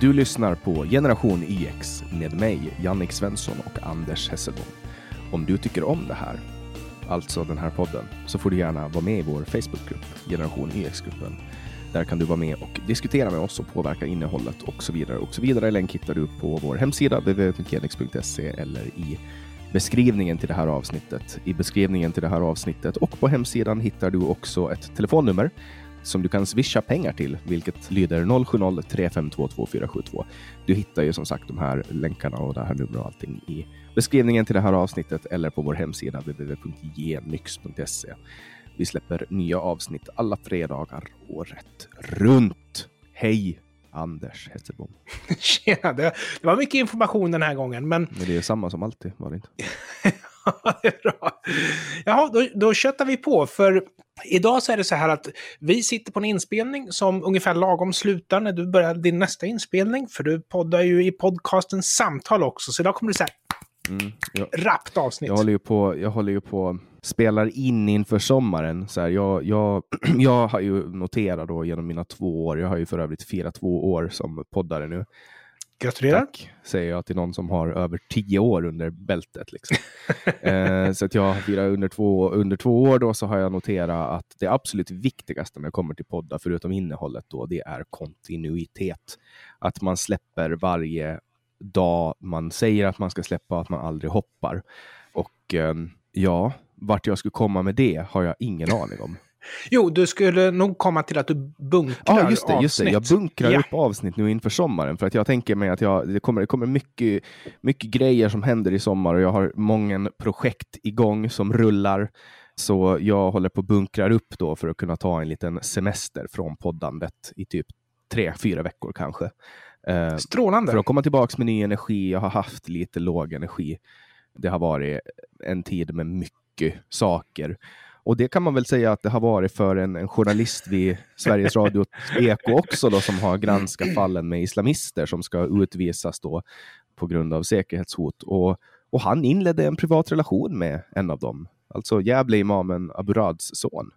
Du lyssnar på Generation YX med mig, Jannik Svensson och Anders Hesselbom. Om du tycker om det här, alltså den här podden, så får du gärna vara med i vår Facebookgrupp, Generation YX-gruppen. Där kan du vara med och diskutera med oss och påverka innehållet och så vidare. Och så vidare. Länk hittar du på vår hemsida www.genix.se eller i beskrivningen till det här avsnittet. I beskrivningen till det här avsnittet och på hemsidan hittar du också ett telefonnummer som du kan swisha pengar till, vilket lyder 070-3522472. Du hittar ju som sagt de här länkarna och det här numret och allting i beskrivningen till det här avsnittet eller på vår hemsida www.genyx.se. Vi släpper nya avsnitt alla fredagar året runt. Hej Anders Hesselbom. Tjena, det, det var mycket information den här gången, men... Men det är samma som alltid, var det inte? det är bra. Jaha, då, då köttar vi på, för idag så är det så här att vi sitter på en inspelning som ungefär lagom slutar när du börjar din nästa inspelning, för du poddar ju i podcasten Samtal också, så idag kommer det så här Mm, jag, rappt avsnitt. Jag håller ju på, jag håller ju på spelar in inför sommaren. Så här, jag, jag, jag har ju noterat då genom mina två år, jag har ju för övrigt firat två år som poddare nu. Gratulerar. Tack, säger jag till någon som har över tio år under bältet. Liksom. eh, så att jag har firat under två, under två år då så har jag noterat att det absolut viktigaste när det kommer till poddar, förutom innehållet, då, det är kontinuitet. Att man släpper varje dag man säger att man ska släppa, att man aldrig hoppar. Och eh, ja, vart jag skulle komma med det har jag ingen aning om. Jo, du skulle nog komma till att du bunkrar Ja, just det. Just det. Jag bunkrar ja. upp avsnitt nu inför sommaren. För att jag tänker mig att jag, det kommer, det kommer mycket, mycket grejer som händer i sommar och jag har många projekt igång som rullar. Så jag håller på att bunkrar upp då för att kunna ta en liten semester från poddandet i typ tre, fyra veckor kanske. Eh, Strålande. För att komma tillbaka med ny energi. Jag har haft lite låg energi. Det har varit en tid med mycket saker. Och det kan man väl säga att det har varit för en, en journalist vid Sveriges Radio Eko också då, som har granskat fallen med islamister som ska utvisas då på grund av säkerhetshot. Och, och han inledde en privat relation med en av dem, alltså Gävle-imamen Aburads son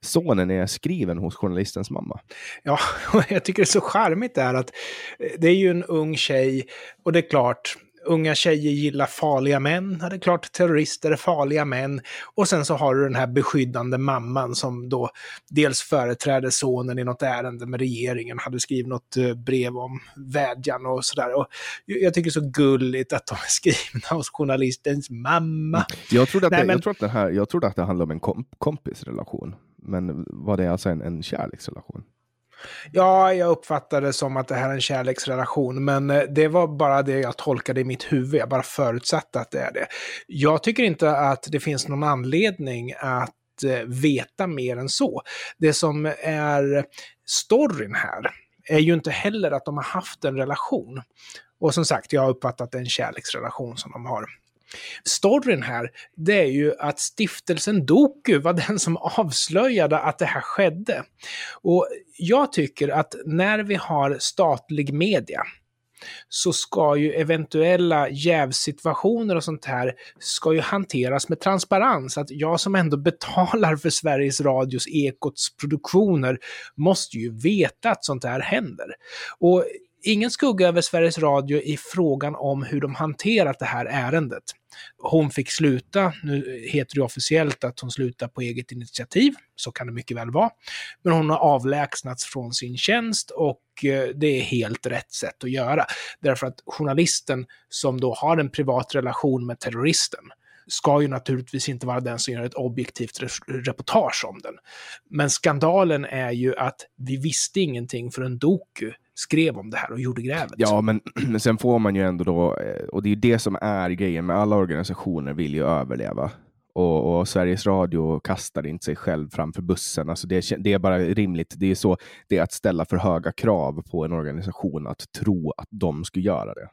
sonen är skriven hos journalistens mamma. Ja, och jag tycker det är så charmigt det här att eh, det är ju en ung tjej och det är klart, unga tjejer gillar farliga män. Det är klart terrorister är farliga män. Och sen så har du den här beskyddande mamman som då dels företräder sonen i något ärende med regeringen, hade skrivit något eh, brev om vädjan och sådär. Och jag tycker det är så gulligt att de är skrivna hos journalistens mamma. Jag trodde att, Nej, det, men... jag trodde att, det, här, jag trodde att det handlade om en komp kompisrelation. Men var det alltså en, en kärleksrelation? Ja, jag uppfattade det som att det här är en kärleksrelation, men eh, det var bara det jag tolkade i mitt huvud. Jag bara förutsatte att det är det. Jag tycker inte att det finns någon anledning att eh, veta mer än så. Det som är storyn här är ju inte heller att de har haft en relation. Och som sagt, jag har uppfattat en kärleksrelation som de har. Storyn här, det är ju att stiftelsen Doku var den som avslöjade att det här skedde. Och jag tycker att när vi har statlig media, så ska ju eventuella jävsituationer och sånt här ska ju hanteras med transparens. Att jag som ändå betalar för Sveriges Radios Ekots produktioner måste ju veta att sånt här händer. Och ingen skugga över Sveriges Radio i frågan om hur de hanterat det här ärendet. Hon fick sluta, nu heter det officiellt att hon slutar på eget initiativ, så kan det mycket väl vara. Men hon har avlägsnats från sin tjänst och eh, det är helt rätt sätt att göra. Därför att journalisten som då har en privat relation med terroristen, ska ju naturligtvis inte vara den som gör ett objektivt reportage om den. Men skandalen är ju att vi visste ingenting förrän Doku skrev om det här och gjorde grävet. Ja, men, men sen får man ju ändå då, eh, och det är ju det som är grejen med alla organisationer vill ju överleva. Och, och, Sveriges Radio kastar inte sig själv framför bussen. Alltså det, det, är bara rimligt. Det är, så, det är att ställa för höga krav på en organisation att tro att de skulle göra det.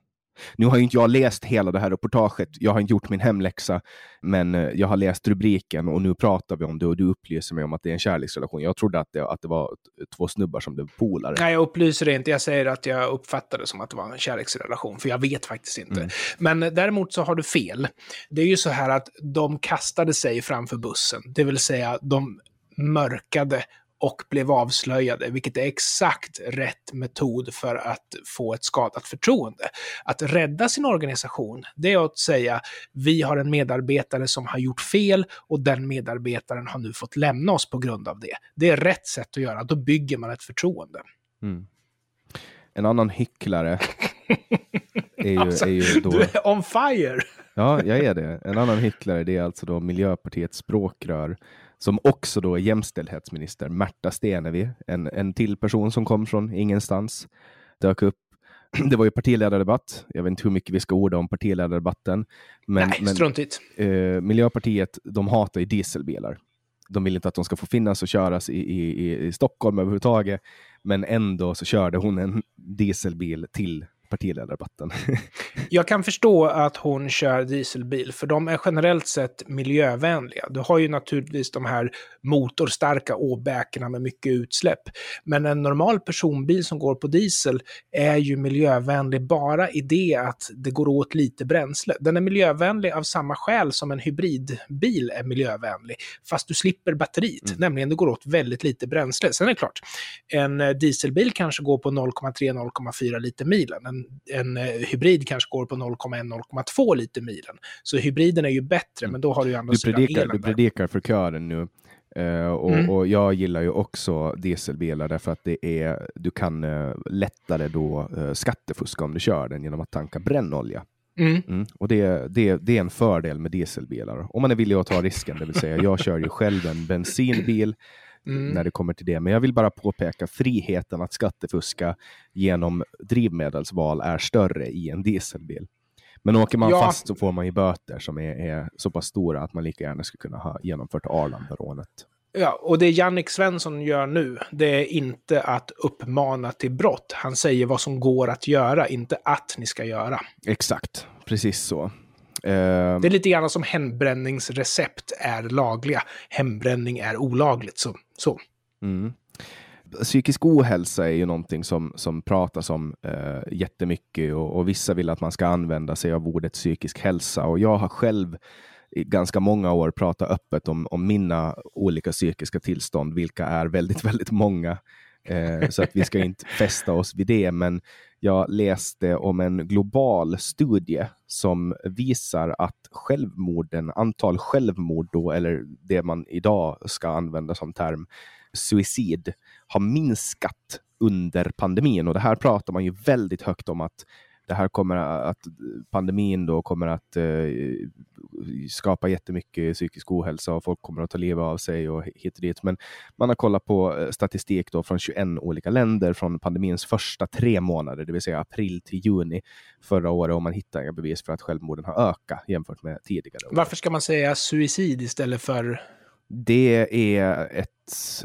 Nu har inte jag läst hela det här reportaget. Jag har inte gjort min hemläxa, men eh, jag har läst rubriken och nu pratar vi om det och du upplyser mig om att det är en kärleksrelation. Jag trodde att det, att det var två snubbar som blev polare. Nej, jag upplyser det inte. Jag säger att jag uppfattade det som att det var en kärleksrelation, för jag vet faktiskt inte. Mm. Men eh, däremot så har du fel. Det är ju så här att de kastade sig framför bussen, det vill säga de mörkade och blev avslöjade, vilket är exakt rätt metod för att få ett skadat förtroende. Att rädda sin organisation, det är att säga vi har en medarbetare som har gjort fel och den medarbetaren har nu fått lämna oss på grund av det. Det är rätt sätt att göra, då bygger man ett förtroende. Mm. En annan hycklare är ju, alltså, är ju då... Du är on fire! Ja, jag är det. En annan hycklare det är alltså då Miljöpartiets språkrör som också då är jämställdhetsminister, Märta Stenevi, en, en till person som kom från ingenstans, dök upp. Det var ju partiledardebatt. Jag vet inte hur mycket vi ska orda om partiledardebatten. Men, Nej, men, struntigt. Eh, Miljöpartiet, de hatar ju dieselbilar. De vill inte att de ska få finnas och köras i, i, i Stockholm överhuvudtaget. Men ändå så körde hon en dieselbil till partiledardebatten. jag kan förstå att hon kör dieselbil, för de är generellt sett miljövänliga. Du har ju naturligtvis de här motorstarka åbäkorna med mycket utsläpp. Men en normal personbil som går på diesel är ju miljövänlig bara i det att det går åt lite bränsle. Den är miljövänlig av samma skäl som en hybridbil är miljövänlig, fast du slipper batteriet, mm. nämligen det går åt väldigt lite bränsle. Sen är det klart, en dieselbil kanske går på 0,3-0,4 liter milen. En en, eh, hybrid kanske går på 0,1-0,2 liter milen. Så hybriden är ju bättre, men då har du ju andra du predikar, Du predikar för kören nu. Uh, och, mm. och, jag gillar ju också dieselbilar därför att det är, du kan uh, lättare då uh, skattefuska om du kör den genom att tanka brännolja. Mm. Mm. Och det, det, det är en fördel med dieselbilar. Om man är villig att ta risken, det vill säga jag kör ju själv en bensinbil mm. när det kommer till det. Men jag vill bara påpeka friheten att skattefuska genom drivmedelsval är större i en dieselbil. Men åker man ja. fast så får man ju böter som är, är så pass stora att man lika gärna skulle kunna ha genomfört Arlanda-rånet. Ja, och det Jannik Svensson gör nu, det är inte att uppmana till brott. Han säger vad som går att göra, inte att ni ska göra. Exakt, precis så. Uh, det är lite grann som hembränningsrecept är lagliga. Hembränning är olagligt. Så. så. Mm. Psykisk ohälsa är ju någonting som, som pratas om uh, jättemycket och, och vissa vill att man ska använda sig av ordet psykisk hälsa. Och jag har själv i ganska många år pratat öppet om, om mina olika psykiska tillstånd, vilka är väldigt, väldigt många. Eh, så att vi ska inte fästa oss vid det, men jag läste om en global studie som visar att självmorden, antal självmord då, eller det man idag ska använda som term, suicid, har minskat under pandemin. Och det här pratar man ju väldigt högt om att det här kommer att, pandemin då kommer att eh, skapa jättemycket psykisk ohälsa och folk kommer att ta livet av sig och hit och dit. Men man har kollat på eh, statistik då från 21 olika länder från pandemins första tre månader, det vill säga april till juni förra året och man hittar inga bevis för att självmorden har ökat jämfört med tidigare. Varför ska man säga suicid istället för det är ett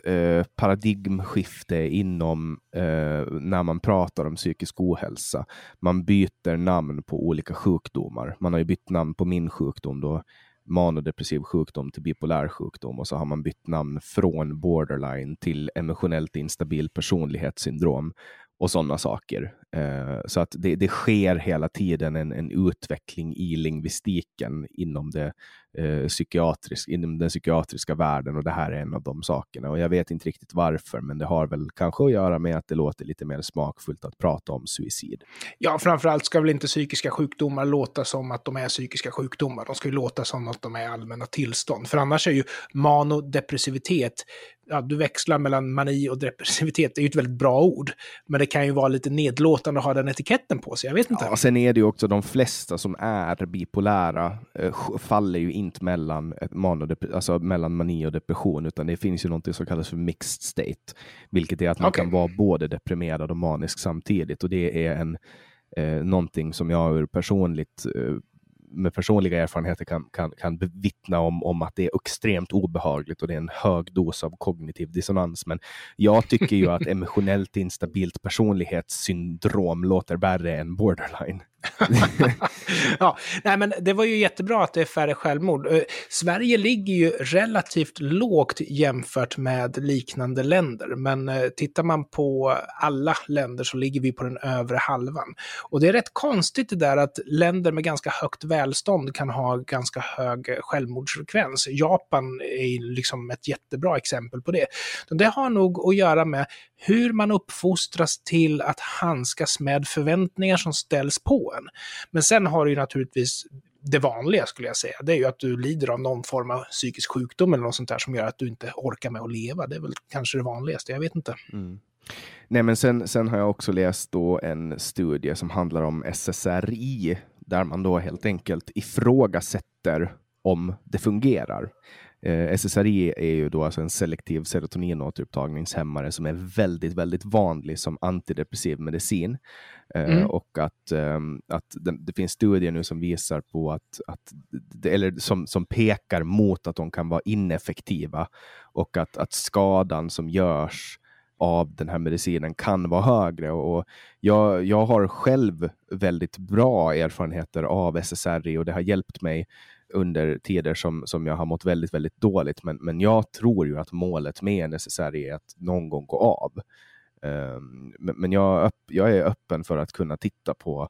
eh, paradigmskifte inom eh, när man pratar om psykisk ohälsa. Man byter namn på olika sjukdomar. Man har ju bytt namn på min sjukdom då manodepressiv sjukdom till bipolär sjukdom och så har man bytt namn från borderline till emotionellt instabil personlighetssyndrom och sådana saker. Eh, så att det, det, sker hela tiden en, en utveckling i lingvistiken inom, det, eh, psykiatrisk, inom den psykiatriska världen och det här är en av de sakerna. Och jag vet inte riktigt varför, men det har väl kanske att göra med att det låter lite mer smakfullt att prata om suicid. Ja, framförallt ska väl inte psykiska sjukdomar låta som att de är psykiska sjukdomar. De ska ju låta som att de är allmänna tillstånd. För annars är ju manodepressivitet ja, du växlar mellan mani och depressivitet, det är ju ett väldigt bra ord. Men det kan ju vara lite nedlåtande att ha den etiketten på sig, jag vet inte. Ja, sen är det ju också de flesta som är bipolära eh, faller ju inte mellan, alltså mellan mani och depression, utan det finns ju något som kallas för mixed state, vilket är att man okay. kan vara både deprimerad och manisk samtidigt. Och det är en eh, någonting som jag personligt eh, med personliga erfarenheter kan, kan, kan bevittna om, om att det är extremt obehagligt och det är en hög dos av kognitiv dissonans. Men jag tycker ju att emotionellt instabilt personlighetssyndrom låter värre än borderline. ja, nej men det var ju jättebra att det är färre självmord. Eh, Sverige ligger ju relativt lågt jämfört med liknande länder, men eh, tittar man på alla länder så ligger vi på den övre halvan. Och det är rätt konstigt det där att länder med ganska högt välstånd kan ha ganska hög självmordsfrekvens. Japan är liksom ett jättebra exempel på det. Det har nog att göra med hur man uppfostras till att handskas med förväntningar som ställs på en. Men sen har du ju naturligtvis det vanliga skulle jag säga, det är ju att du lider av någon form av psykisk sjukdom eller något sånt där som gör att du inte orkar med att leva. Det är väl kanske det vanligaste, jag vet inte. Mm. Nej, men sen, sen har jag också läst då en studie som handlar om SSRI, där man då helt enkelt ifrågasätter om det fungerar. Eh, SSRI är ju då alltså en selektiv serotoninåterupptagningshämmare som är väldigt, väldigt vanlig som antidepressiv medicin. Eh, mm. och att, eh, att det, det, finns studier nu som visar på att, att eller som, som pekar mot att de kan vara ineffektiva och att, att skadan som görs av den här medicinen kan vara högre. Och jag, jag har själv väldigt bra erfarenheter av SSRI och det har hjälpt mig under tider som, som jag har mått väldigt, väldigt dåligt. Men, men jag tror ju att målet med en SSRI är att någon gång gå av. Um, men men jag, jag är öppen för att kunna titta på,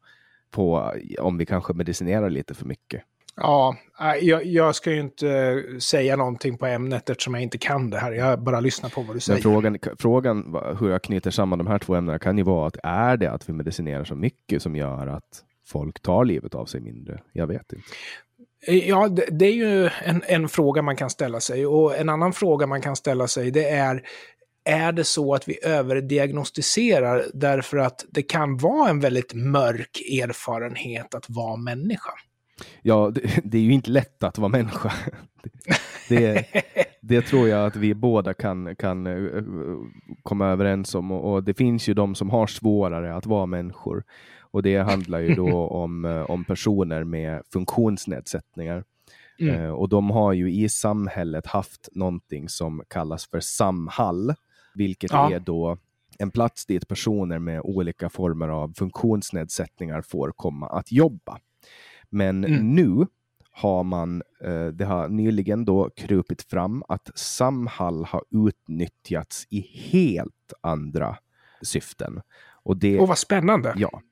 på om vi kanske medicinerar lite för mycket. Ja, jag, jag, ska ju inte säga någonting på ämnet eftersom jag inte kan det här. Jag bara lyssnar på vad du säger. Men frågan, frågan hur jag knyter samman de här två ämnena kan ju vara att är det att vi medicinerar så mycket som gör att folk tar livet av sig mindre? Jag vet inte. Eh, ja, det, är ju en, en fråga man kan ställa sig. Och en annan fråga man kan ställa sig det är är det så att vi överdiagnostiserar därför att det kan vara en väldigt mörk erfarenhet att vara människa? Ja, det, det är ju inte lätt att vara människa. Det, det, tror jag att vi båda kan, kan eh, komma överens om. Och, och det finns ju de som har svårare att vara människor. Och det handlar ju då om, eh, om personer med funktionsnedsättningar. Mm. Uh, och de har ju i samhället haft någonting som kallas för Samhall, vilket ja. är då en plats dit personer med olika former av funktionsnedsättningar får komma att jobba. Men mm. nu har man, uh, det har nyligen då krupit fram att Samhall har utnyttjats i helt andra syften. Och, det, och vad spännande! Ja,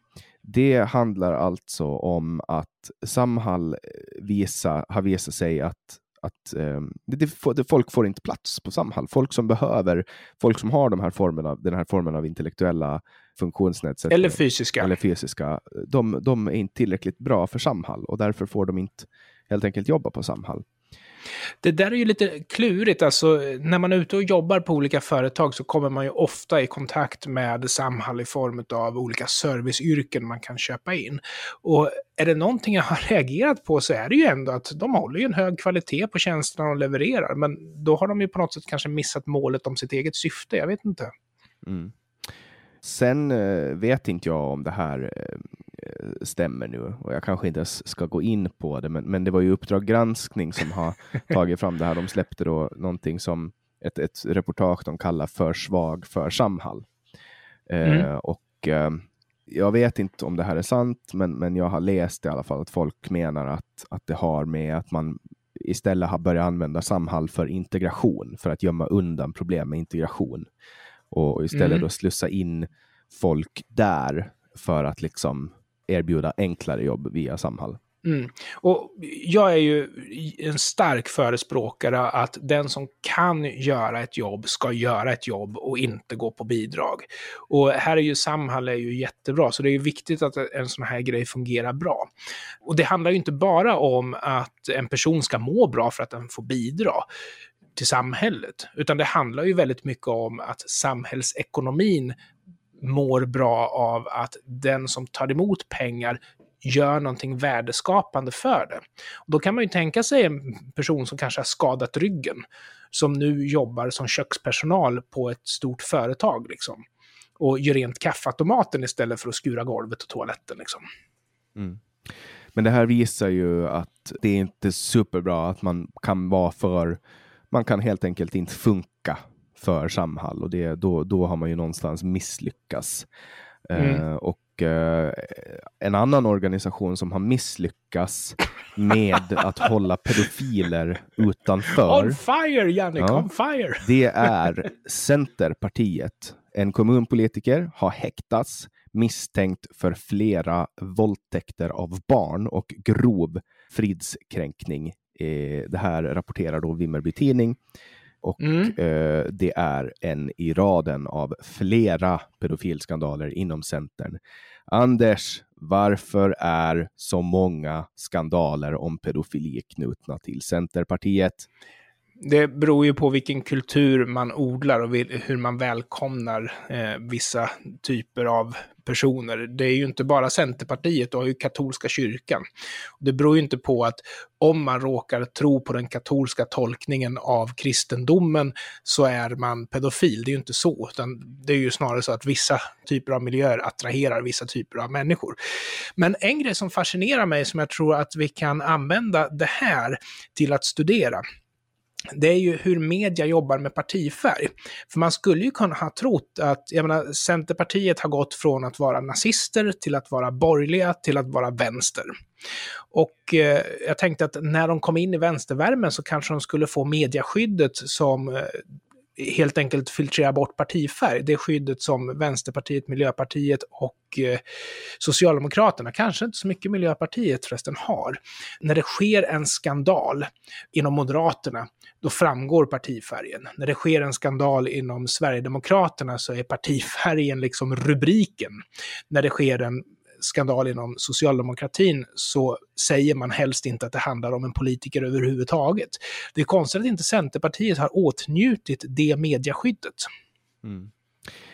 det handlar alltså om att Samhall eh, visa, har visat sig att, att eh, det, det, folk får inte plats på Samhall. Folk som behöver, folk som har de här formerna, den här formen av intellektuella funktionsnedsättningar. Eller fysiska. Eller fysiska. De, de är inte tillräckligt bra för Samhall och därför får de inte helt enkelt jobba på Samhall. Det där är ju lite klurigt, alltså när man är ute och jobbar på olika företag så kommer man ju ofta i kontakt med Samhall i form av olika serviceyrken man kan köpa in. Och är det någonting jag har reagerat på så är det ju ändå att de håller ju en hög kvalitet på tjänsterna de levererar, men då har de ju på något sätt kanske missat målet om sitt eget syfte, jag vet inte. Mm. Sen eh, vet inte jag om det här eh, stämmer nu och jag kanske inte ens ska gå in på det, men, men det var ju Uppdrag granskning som har tagit fram det här. De släppte då någonting som ett, ett reportage de kallar För svag för Samhall. Eh, mm. Eh, och eh, jag vet inte om det här är sant, men, men jag har läst i alla fall att folk menar att, att det har med att man istället har börjat använda Samhall för integration, för att gömma undan problem med integration. Och istället mm. då slussa in folk där för att liksom erbjuda enklare jobb via Samhall. Mm. Och jag är ju en stark förespråkare att den som kan göra ett jobb ska göra ett jobb och inte gå på bidrag. Och här är ju Samhall är ju jättebra, så det är ju viktigt att en sån här grej fungerar bra. Och det handlar ju inte bara om att en person ska må bra för att den får bidra till samhället, utan det handlar ju väldigt mycket om att samhällsekonomin mår bra av att den som tar emot pengar gör någonting värdeskapande för det. Och då kan man ju tänka sig en person som kanske har skadat ryggen, som nu jobbar som kökspersonal på ett stort företag liksom. Och gör rent kaffeautomaten istället för att skura golvet och toaletten liksom. Mm. Men det här visar ju att det är inte superbra att man kan vara för, man kan helt enkelt inte funka för Samhall och det, då, då har man ju någonstans misslyckats. Mm. Uh, och eh, en annan organisation som har misslyckats med att hålla pedofiler utanför. On fire, Jannik! Ja, on fire! det är Centerpartiet. En kommunpolitiker har häktats misstänkt för flera våldtäkter av barn och grov fridskränkning. Eh, det här rapporterar då Vimmerby Tidning. Och mm. eh, det är en i raden av flera pedofilskandaler inom Centern. Anders, varför är så många skandaler om pedofili knutna till Centerpartiet? Det beror ju på vilken kultur man odlar och hur man välkomnar eh, vissa typer av personer. Det är ju inte bara Centerpartiet, du har ju katolska kyrkan. Det beror ju inte på att om man råkar tro på den katolska tolkningen av kristendomen så är man pedofil. Det är ju inte så, utan det är ju snarare så att vissa typer av miljöer attraherar vissa typer av människor. Men en grej som fascinerar mig, som jag tror att vi kan använda det här till att studera, det är ju hur media jobbar med partifärg. För man skulle ju kunna ha trott att, jag menar, Centerpartiet har gått från att vara nazister till att vara borgerliga till att vara vänster. Och eh, jag tänkte att när de kom in i vänstervärmen så kanske de skulle få mediaskyddet som eh, helt enkelt filtrera bort partifärg. Det skyddet som Vänsterpartiet, Miljöpartiet och eh, Socialdemokraterna, kanske inte så mycket Miljöpartiet förresten, har. När det sker en skandal inom Moderaterna, då framgår partifärgen. När det sker en skandal inom Sverigedemokraterna så är partifärgen liksom rubriken. När det sker en skandal inom socialdemokratin så säger man helst inte att det handlar om en politiker överhuvudtaget. Det är konstigt att inte Centerpartiet har åtnjutit det mediaskyddet. Mm.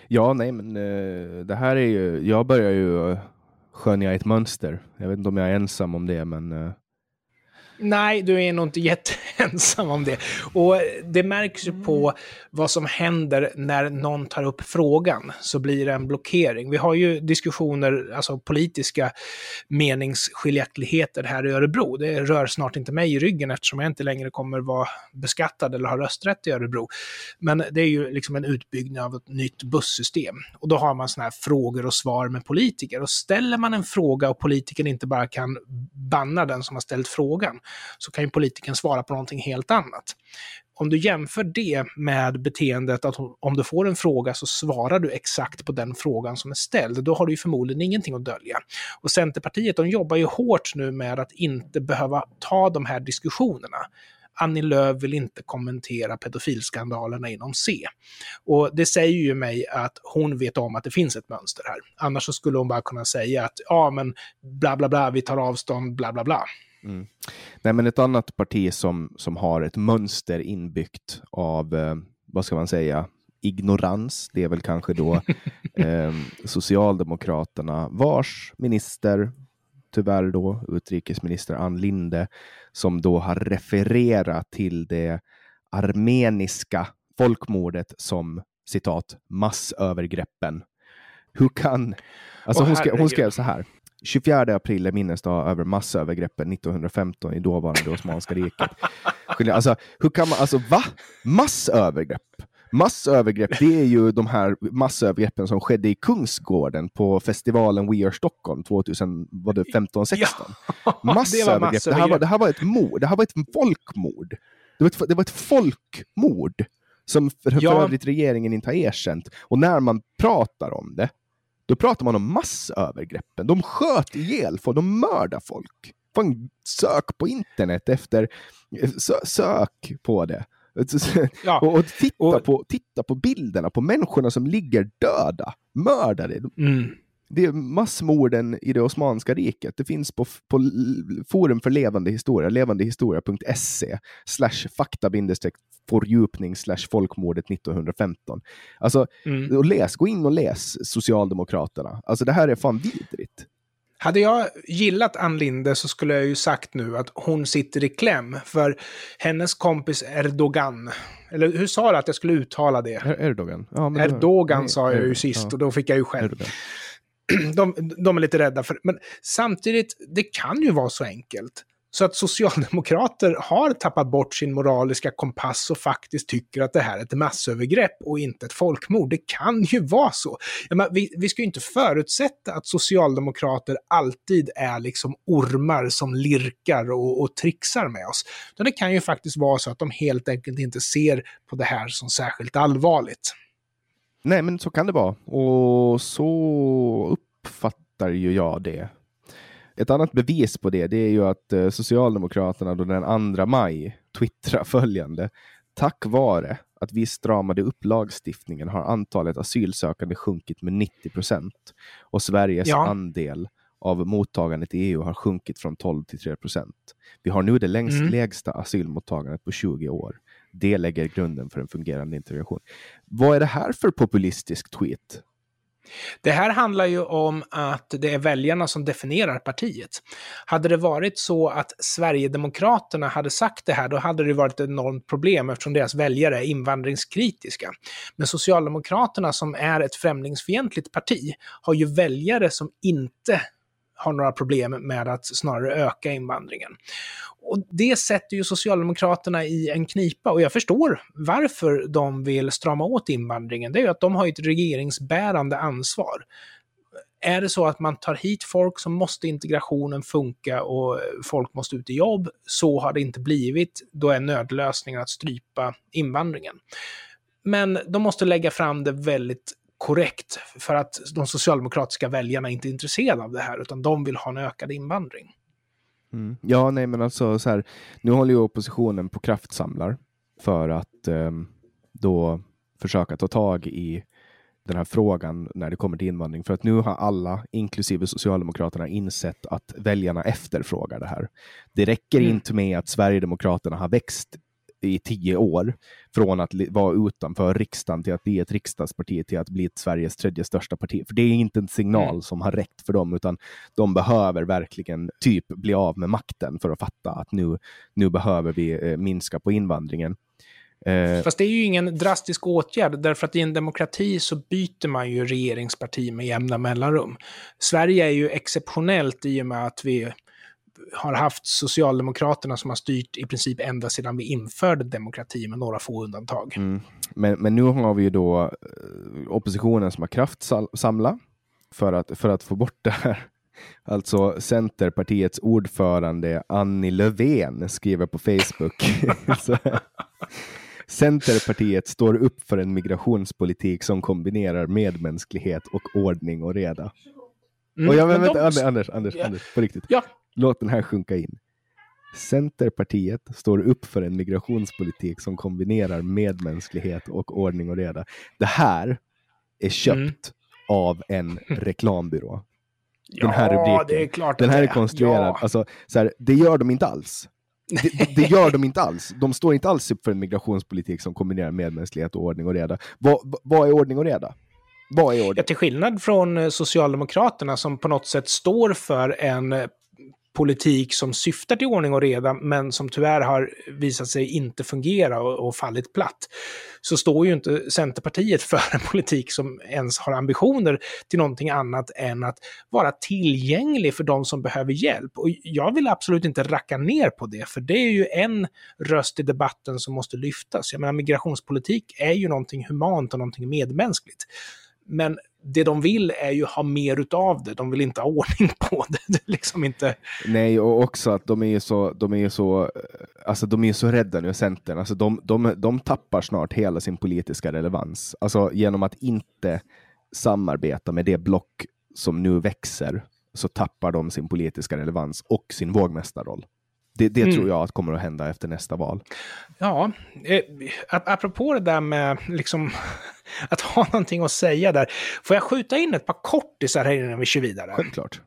Ja, nej, men eh, det här är ju, jag börjar ju eh, skönja ett mönster. Jag vet inte om jag är ensam om det, men uh, Nej, du är nog inte jätteensam om det. Och det märks ju på mm. vad som händer när någon tar upp frågan, så blir det en blockering. Vi har ju diskussioner, alltså politiska meningsskiljaktigheter här i Örebro. Det rör snart inte mig i ryggen eftersom jag inte längre kommer vara beskattad eller ha rösträtt i Örebro. Men det är ju liksom en utbyggnad av ett nytt bussystem. Och då har man sådana här frågor och svar med politiker. Och ställer man en fråga och politikern inte bara kan banna den som har ställt frågan, så kan ju politikern svara på någonting helt annat. Om du jämför det med beteendet att om du får en fråga så svarar du exakt på den frågan som är ställd, då har du ju förmodligen ingenting att dölja. Och Centerpartiet, de jobbar ju hårt nu med att inte behöva ta de här diskussionerna. Annie Lööf vill inte kommentera pedofilskandalerna inom C. Och det säger ju mig att hon vet om att det finns ett mönster här. Annars så skulle hon bara kunna säga att ja, men bla bla bla, vi tar avstånd, bla bla bla. Mm. Nej, men ett annat parti som, som har ett mönster inbyggt av, eh, vad ska man säga, ignorans, det är väl kanske då eh, Socialdemokraterna, vars minister, tyvärr då utrikesminister Ann Linde, som då har refererat till det armeniska folkmordet som citat massövergreppen. Hur kan... Alltså hon, skrev, hon skrev så här. 24 april är minnesdag över massövergreppen 1915 i dåvarande Osmanska riket. Alltså, hur kan man, alltså va? Massövergrepp? Massövergrepp, det är ju de här massövergreppen som skedde i Kungsgården på festivalen We Are Stockholm 2015-16. Ja, massövergrepp, det, det, här var, det här var ett mord, det här var ett folkmord. Det var ett, det var ett folkmord som för, ja. för övrigt regeringen inte har erkänt. Och när man pratar om det, då pratar man om massövergreppen. De sköt ihjäl folk, de mördar folk. Fan, sök på internet efter, sö, sök på det. Ja. och, och, titta, och, på, titta på bilderna på människorna som ligger döda, mördade. Mm. Det är massmorden i det Osmanska riket. Det finns på, på Forum för levande historia, levandehistoria.se, slash fakta fördjupning slash folkmordet 1915. Alltså, mm. och läs, gå in och läs Socialdemokraterna. Alltså det här är fan vidrigt. Hade jag gillat Ann Linde så skulle jag ju sagt nu att hon sitter i kläm. För hennes kompis Erdogan, eller hur sa du att jag skulle uttala det? Er Erdogan. Ja, Erdogan nej, sa jag ju sist ja. och då fick jag ju själv. De, de, är lite rädda för Men samtidigt, det kan ju vara så enkelt Så att socialdemokrater har tappat bort sin moraliska kompass och faktiskt tycker att det här är ett massövergrepp och inte ett folkmord. Det kan ju vara så. Men vi, vi ska ju inte förutsätta att socialdemokrater alltid är liksom ormar som lirkar och, och trixar med oss. Utan det kan ju faktiskt vara så att de helt enkelt inte ser på det här som särskilt allvarligt. Nej, men så kan det vara. Och så uppfattar ju jag det. Ett annat bevis på det, det är ju att eh, Socialdemokraterna då den 2 maj twittrar följande. Tack vare att vi stramade upp lagstiftningen har antalet asylsökande sjunkit med 90 procent och Sveriges ja. andel av mottagandet i EU har sjunkit från 12 till 3 procent. Vi har nu det längst, mm. lägsta asylmottagandet på 20 år. Det lägger grunden för en fungerande integration. Vad är det här för populistisk tweet? Det här handlar ju om att det är väljarna som definierar partiet. Hade det varit så att Sverigedemokraterna hade sagt det här, då hade det varit ett enormt problem eftersom deras väljare är invandringskritiska. Men Socialdemokraterna, som är ett främlingsfientligt parti, har ju väljare som inte har några problem med att snarare öka invandringen. Och det sätter ju Socialdemokraterna i en knipa och jag förstår varför de vill strama åt invandringen. Det är ju att de har ett regeringsbärande ansvar. Är det så att man tar hit folk så måste integrationen funka och folk måste ut i jobb. Så har det inte blivit. Då är nödlösningen att strypa invandringen. Men de måste lägga fram det väldigt korrekt för att de socialdemokratiska väljarna inte är intresserade av det här utan de vill ha en ökad invandring. Mm. Ja, nej, men alltså så här, nu håller ju oppositionen på kraftsamlar för att eh, då försöka ta tag i den här frågan när det kommer till invandring. För att nu har alla, inklusive Socialdemokraterna, insett att väljarna efterfrågar det här. Det räcker mm. inte med att Sverigedemokraterna har växt i tio år från att vara utanför riksdagen till att bli ett riksdagsparti till att bli ett Sveriges tredje största parti. För det är inte en signal mm. som har räckt för dem, utan de behöver verkligen typ bli av med makten för att fatta att nu, nu behöver vi eh, minska på invandringen. Eh, Fast det är ju ingen drastisk åtgärd, därför att i en demokrati så byter man ju regeringsparti med jämna mellanrum. Sverige är ju exceptionellt i och med att vi har haft Socialdemokraterna som har styrt i princip ända sedan vi införde demokrati med några få undantag. Mm. Men, men nu har vi ju då eh, oppositionen som har kraftsamla för att, för att få bort det här. Alltså Centerpartiets ordförande Annie Löfven skriver på Facebook. Centerpartiet står upp för en migrationspolitik som kombinerar medmänsklighet och ordning och reda. Mm, och jag, men, vänta, de... Anders, Anders, yeah. Anders, på riktigt. Ja. Låt den här sjunka in. Centerpartiet står upp för en migrationspolitik som kombinerar medmänsklighet och ordning och reda. Det här är köpt mm. av en reklambyrå. Den här rubriken. Är klart den här är konstruerad. Ja. Alltså, så här, det gör de inte alls. Det, det, gör de inte alls. De står inte alls upp för en migrationspolitik som kombinerar medmänsklighet och ordning och reda. Vad, vad är ordning och reda? Vad är ordning? Ja, till skillnad från eh, Socialdemokraterna som på något sätt står för en eh, politik som syftar till ordning och reda, men som tyvärr har visat sig inte fungera och, och fallit platt, så står ju inte Centerpartiet för en politik som ens har ambitioner till någonting annat än att vara tillgänglig för de som behöver hjälp. Och jag vill absolut inte racka ner på det, för det är ju en röst i debatten som måste lyftas. Jag menar, migrationspolitik är ju någonting humant och någonting medmänskligt. Men det de vill är ju ha mer utav det. De vill inte ha ordning på det. det liksom inte... Nej, och också att de är ju så, de är så, eh, alltså de är så rädda nu, Centern. Alltså de, de, de tappar snart hela sin politiska relevans. Alltså genom att inte samarbeta med det block som nu växer så tappar de sin politiska relevans och sin vågmästarroll. Det, det mm. tror jag att kommer att hända efter nästa val. Ja, eh, apropå det där med liksom, att ha någonting att säga där. Får jag skjuta in ett par kortisar här innan vi kör vidare? Självklart.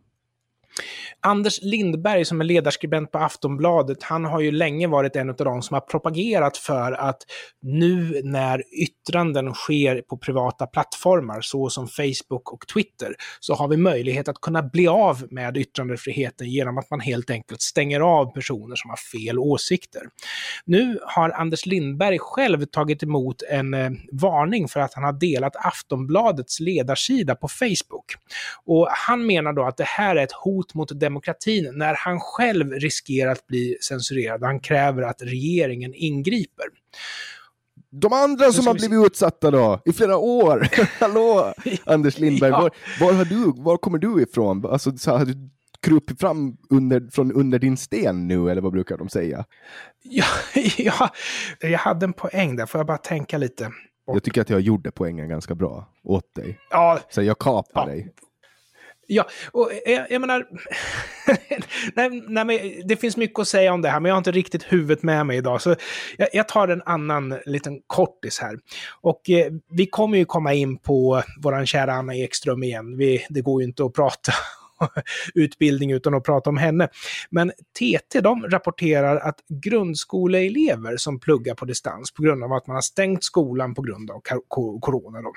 Anders Lindberg som är ledarskribent på Aftonbladet, han har ju länge varit en av de som har propagerat för att nu när yttranden sker på privata plattformar, så som Facebook och Twitter, så har vi möjlighet att kunna bli av med yttrandefriheten genom att man helt enkelt stänger av personer som har fel åsikter. Nu har Anders Lindberg själv tagit emot en eh, varning för att han har delat Aftonbladets ledarsida på Facebook. Och han menar då att det här är ett hot mot demokratin demokratin när han själv riskerar att bli censurerad. Han kräver att regeringen ingriper. De andra som har blivit utsatta då, i flera år. Hallå, Anders Lindberg, ja. var, var, har du, var kommer du ifrån? Alltså, så har du krupit fram under, från under din sten nu, eller vad brukar de säga? Ja, ja, jag hade en poäng där, får jag bara tänka lite. Jag tycker att jag gjorde poängen ganska bra åt dig. Ja, så jag kapar ja, dig. Ja, och eh, jag, jag menar... nej, nej, men det finns mycket att säga om det här, men jag har inte riktigt huvudet med mig idag. Så jag, jag tar en annan liten kortis här. Och eh, vi kommer ju komma in på vår kära Anna Ekström igen. Vi, det går ju inte att prata utbildning utan att prata om henne. Men TT de rapporterar att grundskoleelever som pluggar på distans på grund av att man har stängt skolan på grund av corona då,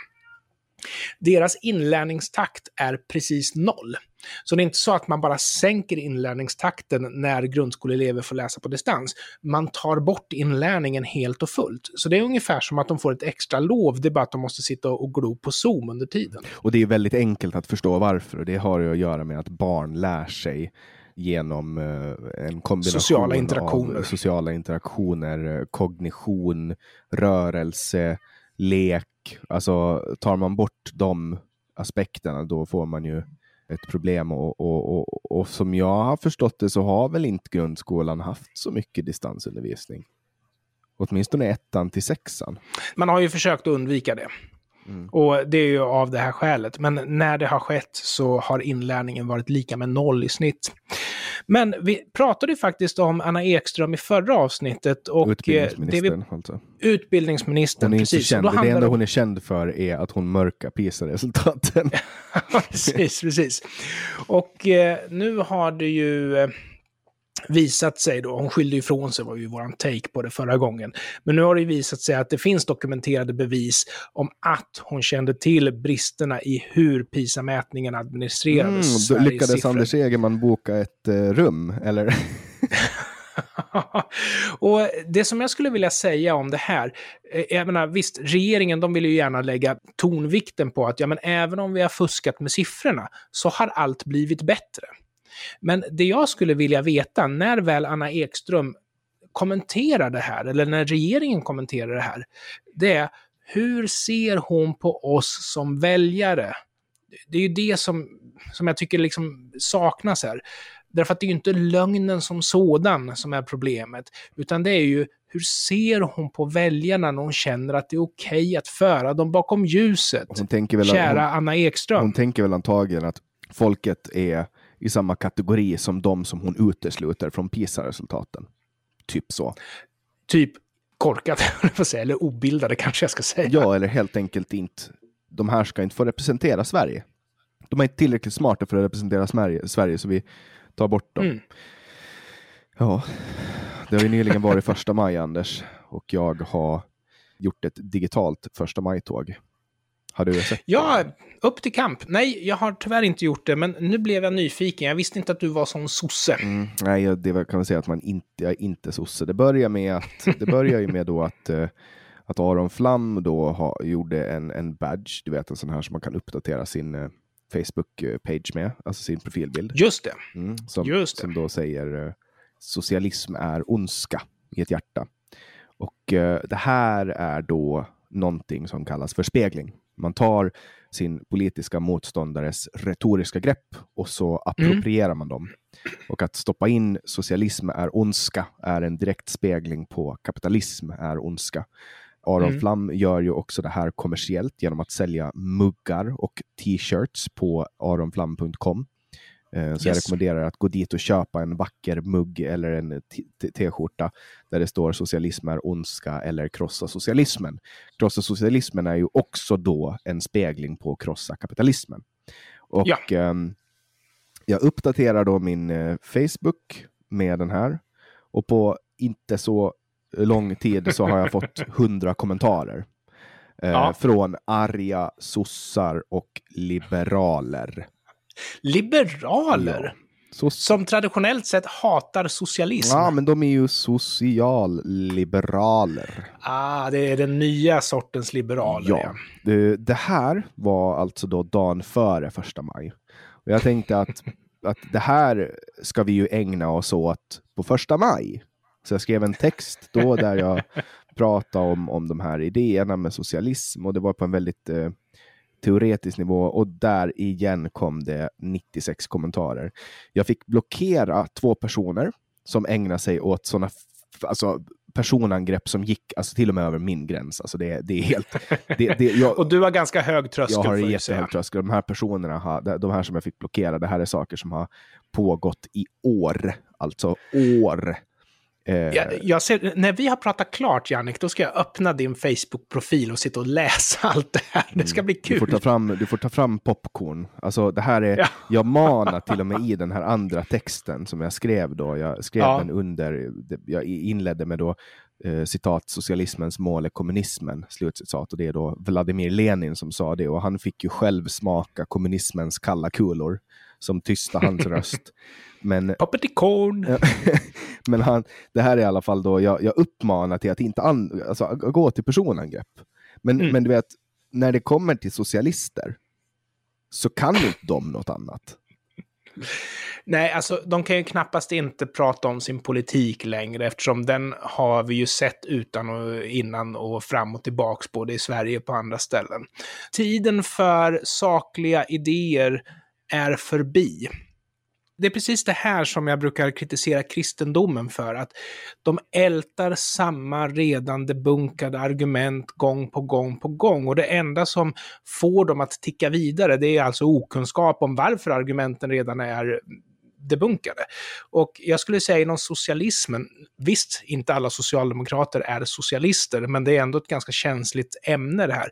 deras inlärningstakt är precis noll. Så det är inte så att man bara sänker inlärningstakten när grundskoleelever får läsa på distans. Man tar bort inlärningen helt och fullt. Så det är ungefär som att de får ett extra lov, det är bara att de måste sitta och glo på Zoom under tiden. Och det är väldigt enkelt att förstå varför och det har ju att göra med att barn lär sig genom eh, en kombination sociala interaktioner. av sociala interaktioner, kognition, rörelse, lek, Alltså tar man bort de aspekterna då får man ju ett problem och, och, och, och, som jag har förstått det så har väl inte grundskolan haft så mycket distansundervisning. Åtminstone ettan till sexan. Man har ju försökt undvika det. Mm. Och det är ju av det här skälet. Men när det har skett så har inlärningen varit lika med noll i snitt. Men vi pratade ju faktiskt om Anna Ekström i förra avsnittet. Och utbildningsministern. Det vi, alltså. Utbildningsministern, hon är precis. Känd, det enda hon är känd för är att hon mörkar PISA-resultaten. precis, precis. Och eh, nu har det ju... Visat sig då, hon skyllde ifrån sig var ju våran take på det förra gången, men nu har det visat sig att det finns dokumenterade bevis om att hon kände till bristerna i hur PISA-mätningen administrerades. Mm, lyckades siffror. Anders Egerman boka ett uh, rum, eller? och det som jag skulle vilja säga om det här, eh, jag menar, visst, regeringen de vill ju gärna lägga tonvikten på att ja, men även om vi har fuskat med siffrorna så har allt blivit bättre. Men det jag skulle vilja veta, när väl Anna Ekström kommenterar det här, eller när regeringen kommenterar det här, det är hur ser hon på oss som väljare? Det är ju det som, som jag tycker liksom saknas här. Därför att det är ju inte lögnen som sådan som är problemet, utan det är ju hur ser hon på väljarna när hon känner att det är okej okay att föra dem bakom ljuset? Hon tänker väl, Kära hon, Anna Ekström. Hon tänker väl antagligen att folket är i samma kategori som de som hon utesluter från PISA-resultaten. Typ så. Typ korkat, eller obildade kanske jag ska säga. Ja, eller helt enkelt inte. De här ska inte få representera Sverige. De är inte tillräckligt smarta för att representera Sverige, så vi tar bort dem. Mm. Ja, det har ju nyligen varit första maj, Anders, och jag har gjort ett digitalt första maj-tåg. Har du sett Ja, upp till kamp. Nej, jag har tyvärr inte gjort det, men nu blev jag nyfiken. Jag visste inte att du var sån sosse. Mm, nej, det kan man säga att man inte, jag är inte sosse. Det börjar med att, det börjar ju med då att, eh, att Aron Flam då ha, gjorde en, en badge, du vet en sån här som man kan uppdatera sin uh, Facebook-page med, alltså sin profilbild. Just det. Mm, som, Just det. som då säger uh, socialism är ondska i ett hjärta. Och uh, det här är då någonting som kallas för spegling. Man tar sin politiska motståndares retoriska grepp och så approprierar mm. man dem. Och att stoppa in socialism är ondska är en direkt spegling på kapitalism är ondska. Aron mm. Flam gör ju också det här kommersiellt genom att sälja muggar och t-shirts på aronflam.com. Eh, så yes. jag rekommenderar att gå dit och köpa en vacker mugg eller en t-skjorta där det står socialism är ondska eller krossa socialismen. Krossa socialismen är ju också då en spegling på krossa kapitalismen. Och ja. um, jag uppdaterar då min uh, Facebook med den här och på inte så lång tid så har jag fått hundra kommentarer. Uh, ja. Från arga sossar och liberaler. Liberaler? Ja. Så... Som traditionellt sett hatar socialism. Ja, men de är ju socialliberaler. Ah, det är den nya sortens liberaler. Ja. Det, det här var alltså då dagen före första maj. Och jag tänkte att att det här ska vi ju ägna oss åt på första maj. Så jag skrev en text då där jag pratade om, om de här idéerna med socialism och det var på en väldigt eh, teoretisk nivå och där igen kom det 96 kommentarer. Jag fick blockera två personer som ägnar sig åt sådana alltså, personangrepp som gick alltså, till och med över min gräns. Alltså, det, det är helt... Det, det, jag, och du har ganska hög tröskel. Jag har en jättehög tröskel. De här personerna, har, de här som jag fick blockera, det här är saker som har pågått i år. Alltså år. Eh, jag, jag ser, när vi har pratat klart, Jannik, då ska jag öppna din Facebook-profil och sitta och läsa allt det här. Det ska bli kul. Du får ta fram, du får ta fram popcorn. Alltså, det här är, ja. Jag manar till och med i den här andra texten som jag skrev då. Jag skrev ja. den under, jag inledde med då eh, citat, socialismens mål är kommunismen, slutcitat. Och det är då Vladimir Lenin som sa det. Och han fick ju själv smaka kommunismens kalla kulor som tysta hans röst. Men, corn. men han, det här är i alla fall då, jag, jag uppmanar till att inte an, alltså, gå till personangrepp. Men, mm. men du vet, när det kommer till socialister så kan inte de något annat. Nej, alltså de kan ju knappast inte prata om sin politik längre eftersom den har vi ju sett utan och innan och fram och tillbaks både i Sverige och på andra ställen. Tiden för sakliga idéer är förbi det är precis det här som jag brukar kritisera kristendomen för, att de ältar samma redan debunkade argument gång på gång på gång. Och det enda som får dem att ticka vidare, det är alltså okunskap om varför argumenten redan är debunkade. Och jag skulle säga inom socialismen, visst, inte alla socialdemokrater är socialister, men det är ändå ett ganska känsligt ämne det här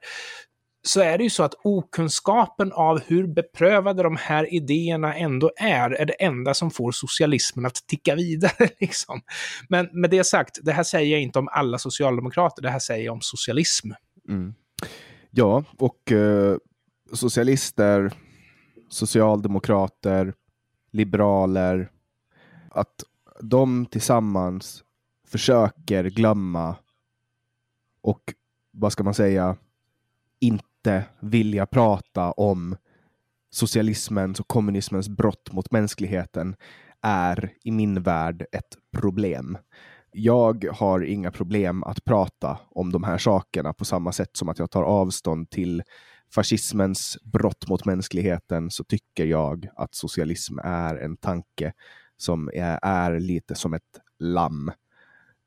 så är det ju så att okunskapen av hur beprövade de här idéerna ändå är, är det enda som får socialismen att ticka vidare. Liksom. Men med det sagt, det här säger jag inte om alla socialdemokrater, det här säger jag om socialism. Mm. Ja, och eh, socialister, socialdemokrater, liberaler, att de tillsammans försöker glömma och vad ska man säga, inte inte vilja prata om socialismens och kommunismens brott mot mänskligheten är i min värld ett problem. Jag har inga problem att prata om de här sakerna på samma sätt som att jag tar avstånd till fascismens brott mot mänskligheten så tycker jag att socialism är en tanke som är, är lite som ett lamm.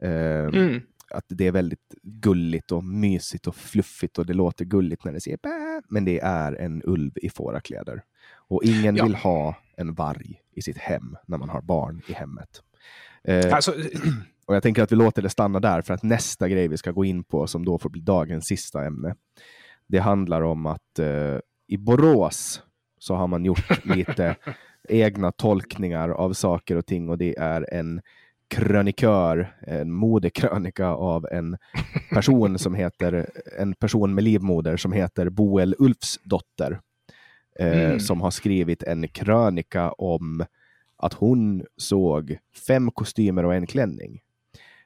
Uh, mm att det är väldigt gulligt och mysigt och fluffigt och det låter gulligt när det säger bä, men det är en ulv i fårakläder. Och ingen ja. vill ha en varg i sitt hem när man har barn i hemmet. Eh, alltså... och jag tänker att vi låter det stanna där för att nästa grej vi ska gå in på som då får bli dagens sista ämne. Det handlar om att eh, i Borås så har man gjort lite egna tolkningar av saker och ting och det är en krönikör, en modekrönika av en person som heter, en person med livmoder som heter Boel Ulfsdotter. Eh, mm. Som har skrivit en krönika om att hon såg fem kostymer och en klänning.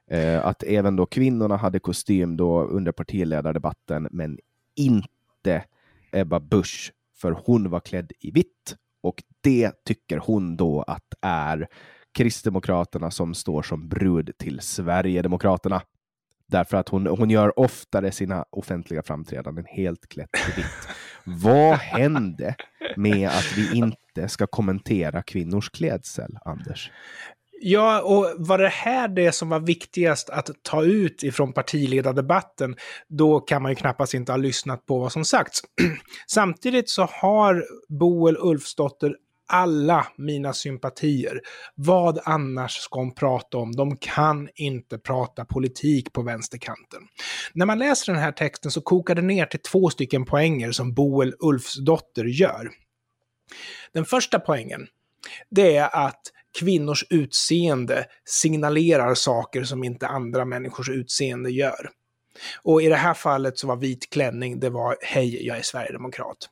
Eh, att även då kvinnorna hade kostym då under partiledardebatten, men inte Ebba Busch, för hon var klädd i vitt. Och det tycker hon då att är Kristdemokraterna som står som brud till Sverigedemokraterna. Därför att hon, hon gör oftare sina offentliga framträdanden helt klätt i vitt. Vad hände med att vi inte ska kommentera kvinnors klädsel, Anders? Ja, och var det här det som var viktigast att ta ut ifrån partiledardebatten, då kan man ju knappast inte ha lyssnat på vad som sagts. Samtidigt så har Boel Ulfsdotter alla mina sympatier. Vad annars ska hon prata om? De kan inte prata politik på vänsterkanten. När man läser den här texten så kokar det ner till två stycken poänger som Boel Ulfsdotter gör. Den första poängen, det är att kvinnors utseende signalerar saker som inte andra människors utseende gör. Och i det här fallet så var vit klänning, det var hej, jag är sverigedemokrat.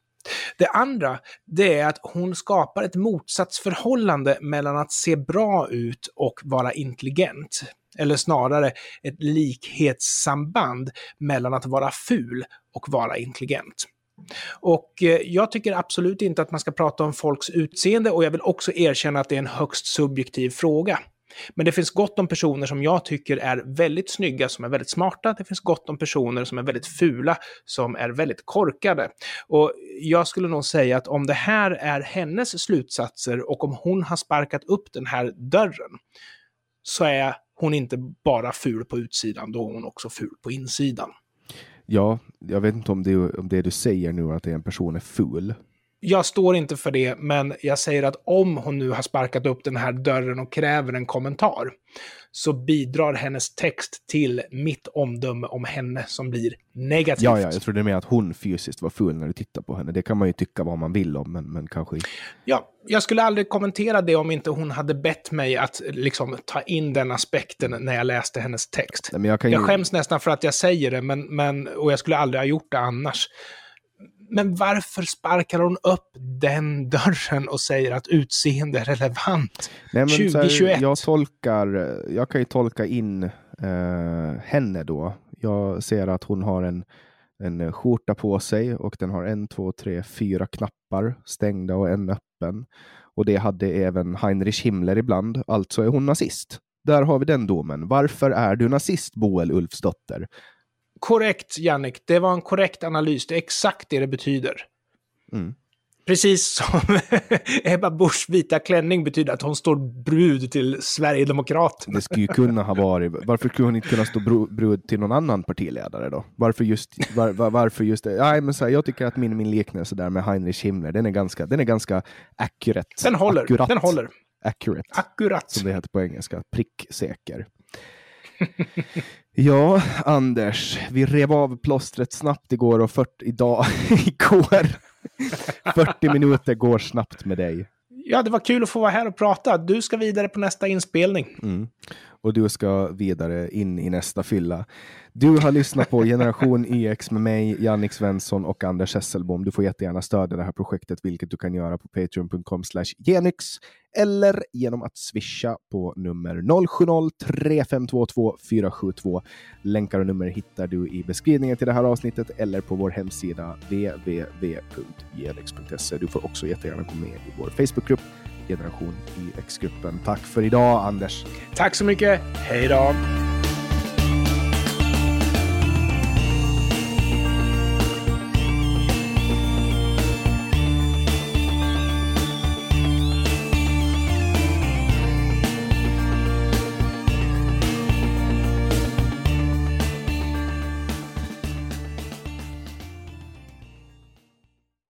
Det andra, det är att hon skapar ett motsatsförhållande mellan att se bra ut och vara intelligent. Eller snarare ett likhetssamband mellan att vara ful och vara intelligent. Och eh, jag tycker absolut inte att man ska prata om folks utseende och jag vill också erkänna att det är en högst subjektiv fråga. Men det finns gott om personer som jag tycker är väldigt snygga, som är väldigt smarta. Det finns gott om personer som är väldigt fula, som är väldigt korkade. Och jag skulle nog säga att om det här är hennes slutsatser och om hon har sparkat upp den här dörren, så är hon inte bara ful på utsidan, då är hon också ful på insidan. Ja, jag vet inte om det, om det du säger nu, att en person är ful, jag står inte för det, men jag säger att om hon nu har sparkat upp den här dörren och kräver en kommentar, så bidrar hennes text till mitt omdöme om henne som blir negativt. Ja, ja jag trodde med att hon fysiskt var full när du tittar på henne. Det kan man ju tycka vad man vill om, men, men kanske... Ja, jag skulle aldrig kommentera det om inte hon hade bett mig att liksom, ta in den aspekten när jag läste hennes text. Nej, jag, jag skäms nästan för att jag säger det, men, men, och jag skulle aldrig ha gjort det annars men varför sparkar hon upp den dörren och säger att utseende är relevant? Nej, 2021. Här, jag, tolkar, jag kan ju tolka in eh, henne då. Jag ser att hon har en, en skjorta på sig och den har en, två, tre, fyra knappar stängda och en öppen. Och det hade även Heinrich Himmler ibland, alltså är hon nazist. Där har vi den domen. Varför är du nazist, Boel Ulfsdotter? Korrekt, Jannik. Det var en korrekt analys. Det är exakt det det betyder. Mm. Precis som Ebba Buschs vita klänning betyder att hon står brud till Sverigedemokraterna. Det skulle ju kunna ha varit. Varför skulle hon inte kunna stå brud till någon annan partiledare då? Varför just, var, var, varför just det? Nej, men så här, jag tycker att min, min liknelse där med Heinrich Himmler, den är ganska, den är ganska accurate. Den håller. Akkurat. Den håller. Accurate. Akkurat. Som det heter på engelska. Pricksäker. Ja, Anders, vi rev av plåstret snabbt igår och 40, idag, igår. 40 minuter går snabbt med dig. Ja, det var kul att få vara här och prata. Du ska vidare på nästa inspelning. Mm. Och du ska vidare in i nästa fylla. Du har lyssnat på Generation YX med mig, Jannik Svensson och Anders Hesselbom. Du får jättegärna stödja det här projektet, vilket du kan göra på patreon.com genyx eller genom att swisha på nummer 070-3522 472. Länkar och nummer hittar du i beskrivningen till det här avsnittet eller på vår hemsida www.genyx.se. Du får också jättegärna gå med i vår Facebookgrupp Generation e YX-gruppen. Tack för idag, Anders. Tack så mycket. Hej då!